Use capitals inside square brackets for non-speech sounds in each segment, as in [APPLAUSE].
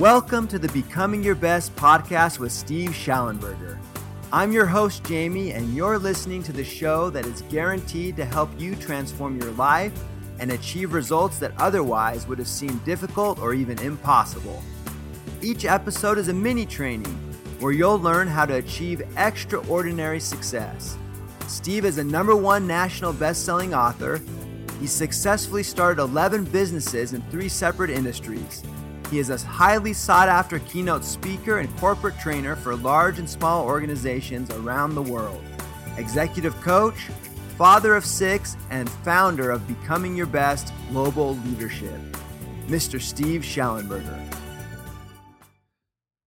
Welcome to the Becoming Your Best podcast with Steve Shallenberger. I'm your host, Jamie, and you're listening to the show that is guaranteed to help you transform your life and achieve results that otherwise would have seemed difficult or even impossible. Each episode is a mini training where you'll learn how to achieve extraordinary success. Steve is a number one national best-selling author. He successfully started 11 businesses in three separate industries. He is a highly sought after keynote speaker and corporate trainer for large and small organizations around the world, executive coach, father of six, and founder of Becoming Your Best Global Leadership. Mr. Steve Shallenberger.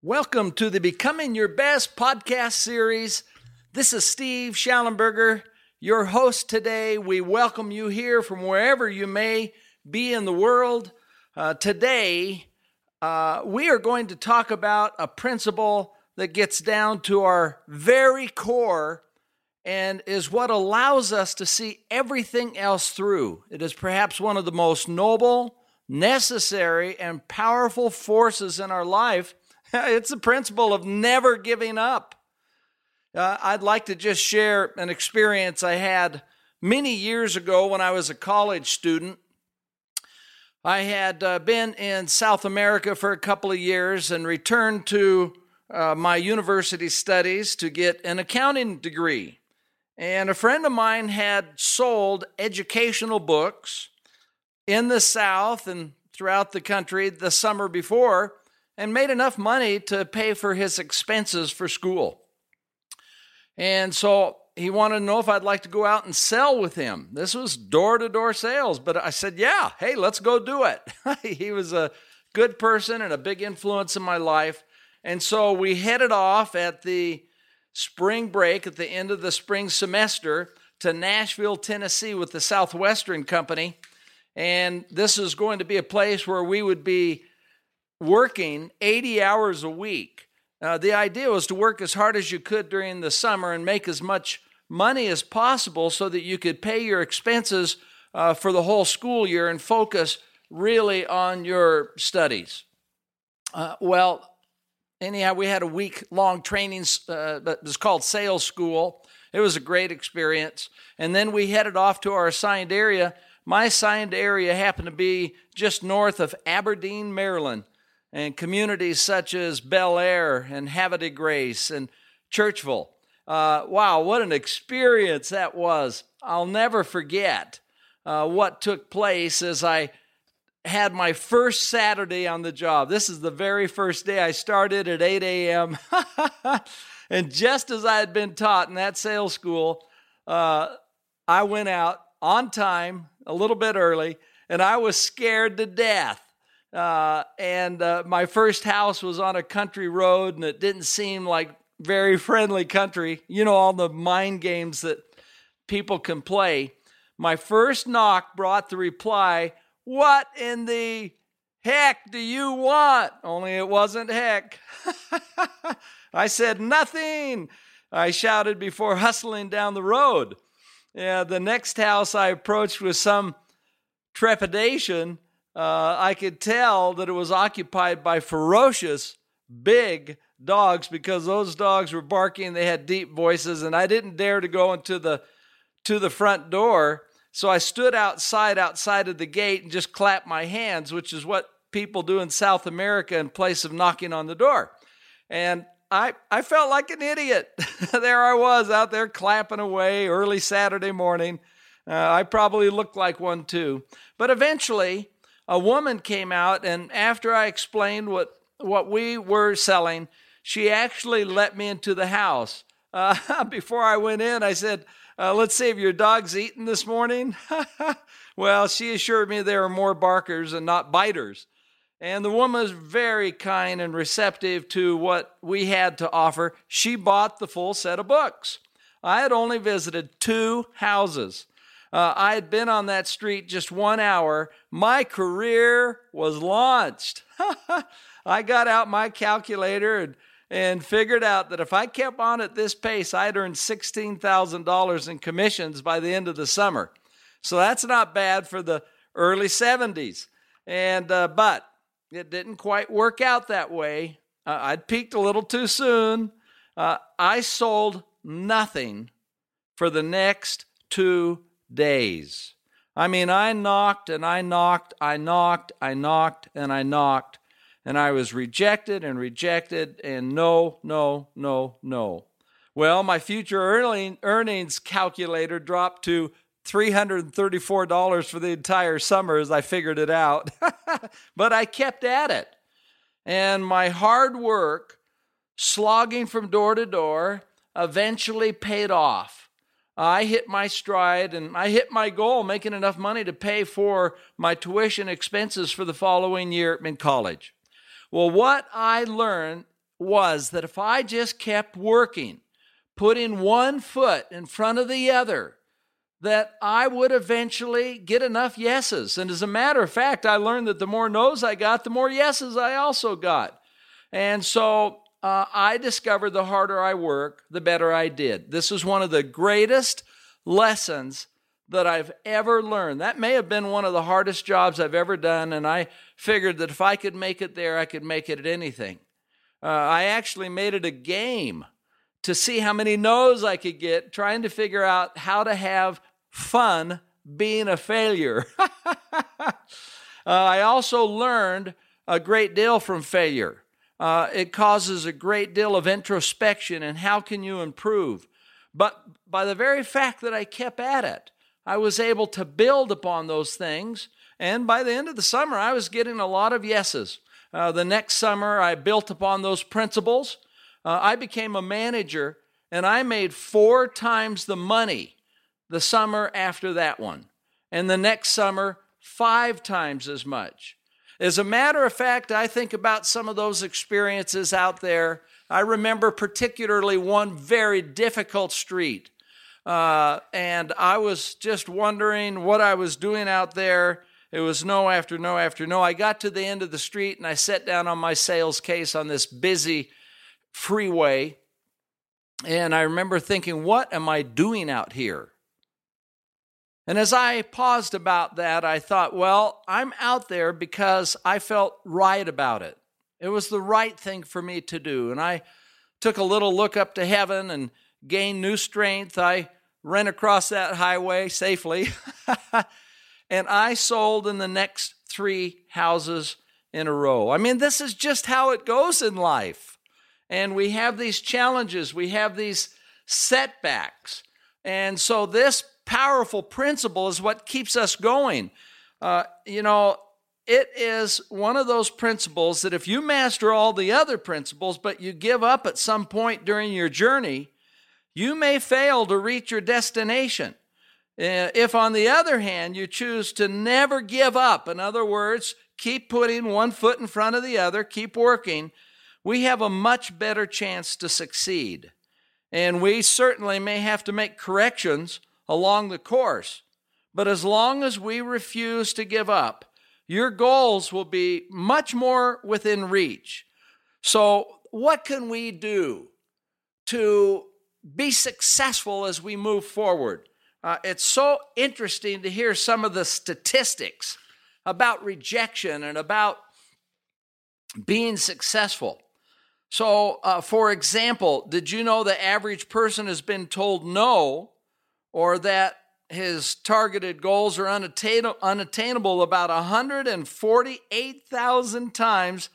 Welcome to the Becoming Your Best podcast series. This is Steve Shallenberger, your host today. We welcome you here from wherever you may be in the world. Uh, today, uh, we are going to talk about a principle that gets down to our very core and is what allows us to see everything else through. It is perhaps one of the most noble, necessary, and powerful forces in our life. [LAUGHS] it's the principle of never giving up. Uh, I'd like to just share an experience I had many years ago when I was a college student. I had uh, been in South America for a couple of years and returned to uh, my university studies to get an accounting degree. And a friend of mine had sold educational books in the South and throughout the country the summer before and made enough money to pay for his expenses for school. And so he wanted to know if I'd like to go out and sell with him. This was door to door sales, but I said, yeah, hey, let's go do it. [LAUGHS] he was a good person and a big influence in my life. And so we headed off at the spring break at the end of the spring semester to Nashville, Tennessee with the Southwestern Company. And this is going to be a place where we would be working 80 hours a week. Uh, the idea was to work as hard as you could during the summer and make as much money as possible so that you could pay your expenses uh, for the whole school year and focus really on your studies. Uh, well, anyhow, we had a week long training uh, that was called sales school. It was a great experience. And then we headed off to our assigned area. My assigned area happened to be just north of Aberdeen, Maryland and communities such as Bel Air and Havre Grace and Churchville. Uh, wow, what an experience that was. I'll never forget uh, what took place as I had my first Saturday on the job. This is the very first day I started at 8 a.m. [LAUGHS] and just as I had been taught in that sales school, uh, I went out on time, a little bit early, and I was scared to death. Uh, and uh, my first house was on a country road, and it didn't seem like very friendly country. You know, all the mind games that people can play. My first knock brought the reply, What in the heck do you want? Only it wasn't heck. [LAUGHS] I said, Nothing. I shouted before hustling down the road. Yeah, the next house I approached with some trepidation uh, I could tell that it was occupied by ferocious, big dogs because those dogs were barking. They had deep voices, and I didn't dare to go into the to the front door. So I stood outside, outside of the gate, and just clapped my hands, which is what people do in South America in place of knocking on the door. And I, I felt like an idiot. [LAUGHS] there I was out there clapping away early Saturday morning. Uh, I probably looked like one too. But eventually, a woman came out, and after I explained what, what we were selling, she actually let me into the house. Uh, [LAUGHS] before I went in, I said, uh, Let's see if your dog's eaten this morning. [LAUGHS] well, she assured me there are more barkers and not biters. And the woman was very kind and receptive to what we had to offer. She bought the full set of books. I had only visited two houses. Uh, I had been on that street just one hour. My career was launched. [LAUGHS] I got out my calculator and, and figured out that if I kept on at this pace, I'd earn $16,000 in commissions by the end of the summer. So that's not bad for the early 70s. And, uh, but it didn't quite work out that way. Uh, I'd peaked a little too soon. Uh, I sold nothing for the next two days. I mean, I knocked and I knocked, I knocked, I knocked, and I knocked, and I was rejected and rejected, and no, no, no, no. Well, my future earnings calculator dropped to $334 for the entire summer as I figured it out. [LAUGHS] but I kept at it. And my hard work, slogging from door to door, eventually paid off. I hit my stride and I hit my goal, making enough money to pay for my tuition expenses for the following year in college. Well, what I learned was that if I just kept working, putting one foot in front of the other, that I would eventually get enough yeses. And as a matter of fact, I learned that the more no's I got, the more yeses I also got. And so uh, I discovered the harder I work, the better I did. This is one of the greatest lessons that I've ever learned. That may have been one of the hardest jobs I've ever done, and I figured that if I could make it there, I could make it at anything. Uh, I actually made it a game to see how many no's I could get, trying to figure out how to have fun being a failure. [LAUGHS] uh, I also learned a great deal from failure. Uh, it causes a great deal of introspection and how can you improve. But by the very fact that I kept at it, I was able to build upon those things. And by the end of the summer, I was getting a lot of yeses. Uh, the next summer, I built upon those principles. Uh, I became a manager and I made four times the money the summer after that one, and the next summer, five times as much. As a matter of fact, I think about some of those experiences out there. I remember particularly one very difficult street. Uh, and I was just wondering what I was doing out there. It was no after no after no. I got to the end of the street and I sat down on my sales case on this busy freeway. And I remember thinking, what am I doing out here? And as I paused about that, I thought, well, I'm out there because I felt right about it. It was the right thing for me to do. And I took a little look up to heaven and gained new strength. I ran across that highway safely. [LAUGHS] and I sold in the next three houses in a row. I mean, this is just how it goes in life. And we have these challenges, we have these setbacks. And so this powerful principle is what keeps us going. Uh, you know, it is one of those principles that if you master all the other principles, but you give up at some point during your journey, you may fail to reach your destination. Uh, if, on the other hand, you choose to never give up, in other words, keep putting one foot in front of the other, keep working, we have a much better chance to succeed. And we certainly may have to make corrections along the course. But as long as we refuse to give up, your goals will be much more within reach. So, what can we do to be successful as we move forward? Uh, it's so interesting to hear some of the statistics about rejection and about being successful. So, uh, for example, did you know the average person has been told no or that his targeted goals are unattainable about 148,000 times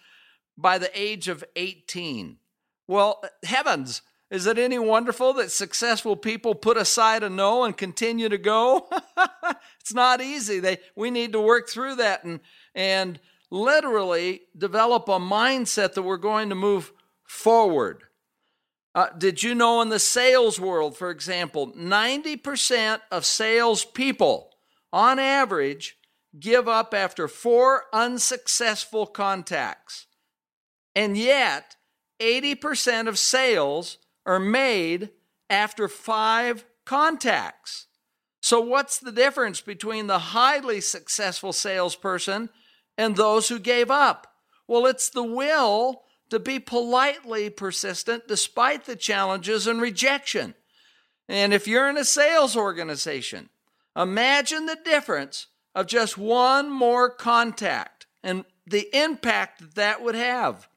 by the age of 18. Well, heavens, is it any wonderful that successful people put aside a no and continue to go? [LAUGHS] it's not easy. They, we need to work through that and, and literally develop a mindset that we're going to move forward. Uh, did you know in the sales world, for example, 90% of salespeople, on average, give up after four unsuccessful contacts? And yet, 80% of sales are made after five contacts. So, what's the difference between the highly successful salesperson and those who gave up? Well, it's the will to be politely persistent despite the challenges and rejection. And if you're in a sales organization, imagine the difference of just one more contact. And the impact that that would have.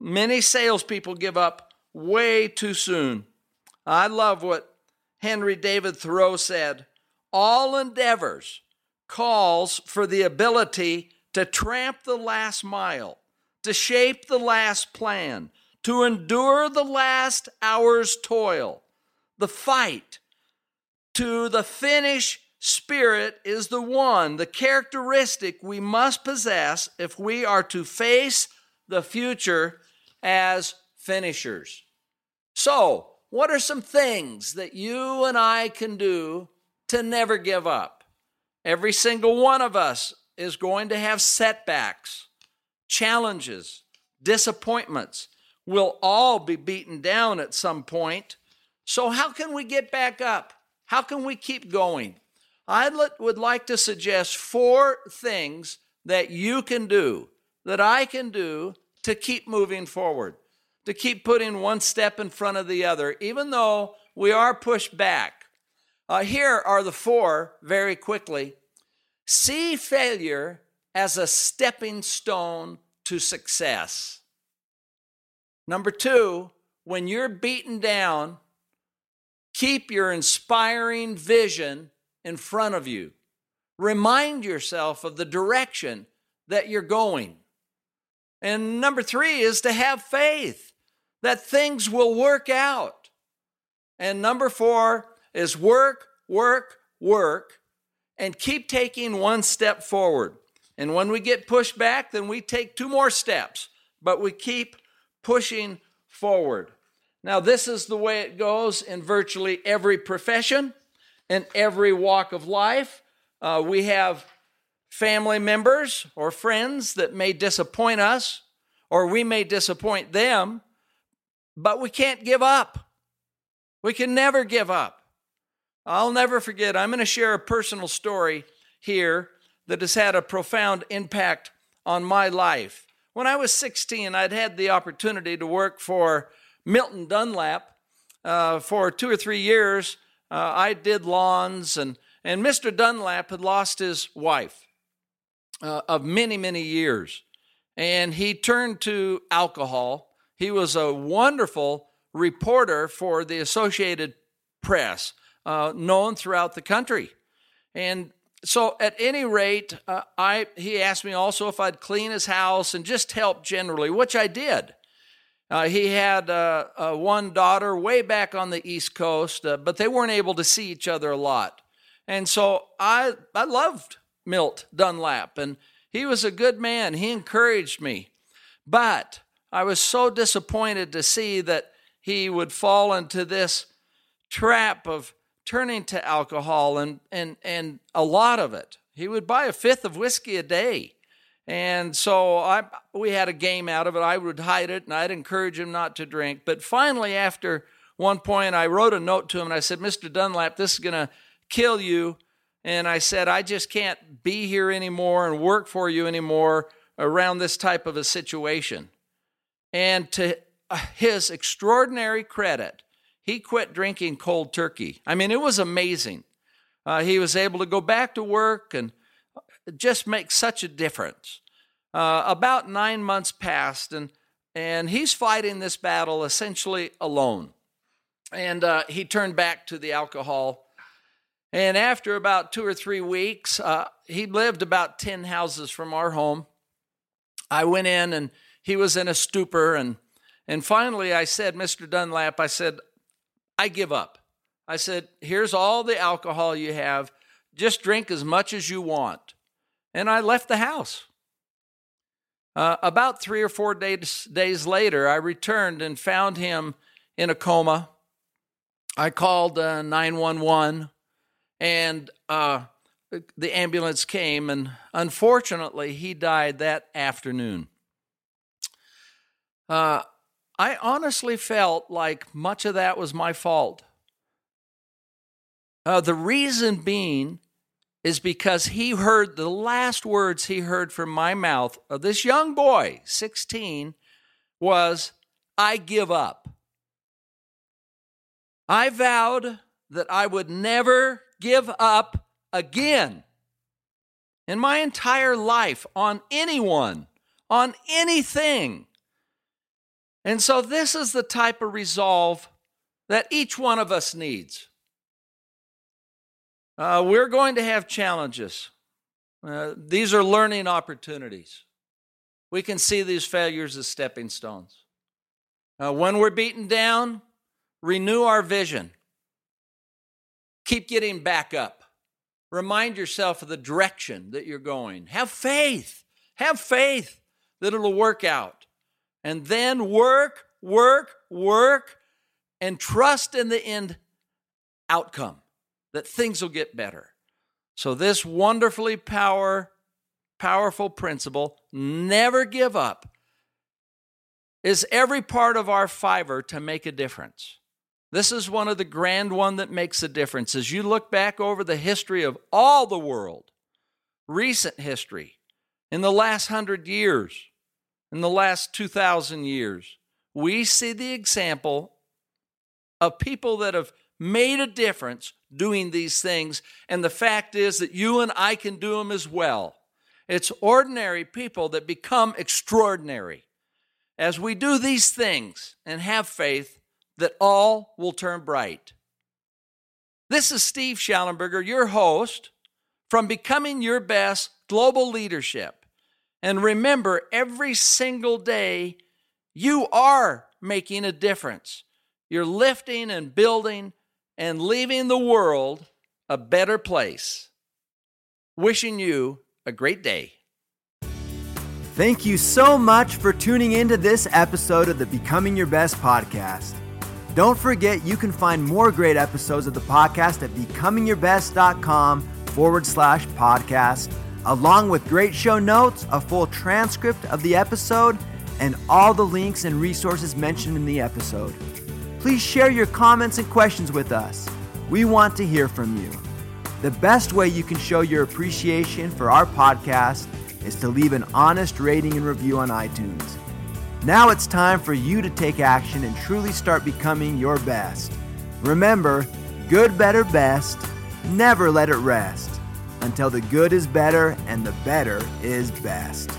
Many salespeople give up way too soon. I love what Henry David Thoreau said all endeavors calls for the ability to tramp the last mile, to shape the last plan, to endure the last hour's toil. The fight to the finish spirit is the one, the characteristic we must possess if we are to face the future as finishers. So, what are some things that you and I can do to never give up? Every single one of us is going to have setbacks, challenges, disappointments. We'll all be beaten down at some point. So, how can we get back up? How can we keep going? I would like to suggest four things that you can do, that I can do to keep moving forward to keep putting one step in front of the other, even though we are pushed back. Uh, here are the four very quickly. See failure as a stepping stone to success. Number two, when you're beaten down, keep your inspiring vision in front of you. Remind yourself of the direction that you're going. And number three is to have faith that things will work out. And number four is work, work, work, and keep taking one step forward. And when we get pushed back, then we take two more steps, but we keep pushing forward. Now, this is the way it goes in virtually every profession and every walk of life. Uh, we have family members or friends that may disappoint us, or we may disappoint them. But we can't give up. We can never give up. I'll never forget, I'm going to share a personal story here that has had a profound impact on my life. When I was 16, I'd had the opportunity to work for Milton Dunlap uh, for two or three years. Uh, I did lawns, and, and Mr. Dunlap had lost his wife uh, of many, many years. And he turned to alcohol he was a wonderful reporter for the Associated Press, uh, known throughout the country. And so, at any rate, uh, I he asked me also if I'd clean his house and just help generally, which I did. Uh, he had uh, uh, one daughter way back on the East Coast, uh, but they weren't able to see each other a lot. And so I I loved Milt Dunlap, and he was a good man. He encouraged me, but I was so disappointed to see that he would fall into this trap of turning to alcohol and, and, and a lot of it. He would buy a fifth of whiskey a day. And so I, we had a game out of it. I would hide it and I'd encourage him not to drink. But finally, after one point, I wrote a note to him and I said, Mr. Dunlap, this is going to kill you. And I said, I just can't be here anymore and work for you anymore around this type of a situation. And to uh, his extraordinary credit, he quit drinking cold turkey. I mean, it was amazing. Uh, he was able to go back to work and just make such a difference. Uh, about nine months passed, and and he's fighting this battle essentially alone. And uh, he turned back to the alcohol. And after about two or three weeks, uh, he lived about 10 houses from our home. I went in and he was in a stupor. And, and finally, I said, Mr. Dunlap, I said, I give up. I said, here's all the alcohol you have. Just drink as much as you want. And I left the house. Uh, about three or four days, days later, I returned and found him in a coma. I called uh, 911 and uh, the ambulance came, and unfortunately, he died that afternoon. Uh, I honestly felt like much of that was my fault. Uh, the reason being is because he heard the last words he heard from my mouth of this young boy, 16, was, I give up. I vowed that I would never give up again. in my entire life on anyone, on anything. And so, this is the type of resolve that each one of us needs. Uh, we're going to have challenges. Uh, these are learning opportunities. We can see these failures as stepping stones. Uh, when we're beaten down, renew our vision. Keep getting back up. Remind yourself of the direction that you're going. Have faith. Have faith that it'll work out. And then work, work, work, and trust in the end outcome that things will get better. So, this wonderfully power, powerful principle, never give up, is every part of our fiver to make a difference. This is one of the grand one that makes a difference. As you look back over the history of all the world, recent history, in the last hundred years, in the last 2,000 years, we see the example of people that have made a difference doing these things. And the fact is that you and I can do them as well. It's ordinary people that become extraordinary. As we do these things and have faith, that all will turn bright. This is Steve Shallenberger, your host from Becoming Your Best Global Leadership. And remember, every single day, you are making a difference. You're lifting and building and leaving the world a better place. Wishing you a great day. Thank you so much for tuning into this episode of the Becoming Your Best podcast. Don't forget you can find more great episodes of the podcast at becomingyourbest.com forward slash podcast, along with great show notes, a full transcript of the episode, and all the links and resources mentioned in the episode. Please share your comments and questions with us. We want to hear from you. The best way you can show your appreciation for our podcast is to leave an honest rating and review on iTunes. Now it's time for you to take action and truly start becoming your best. Remember, good, better, best. Never let it rest until the good is better and the better is best.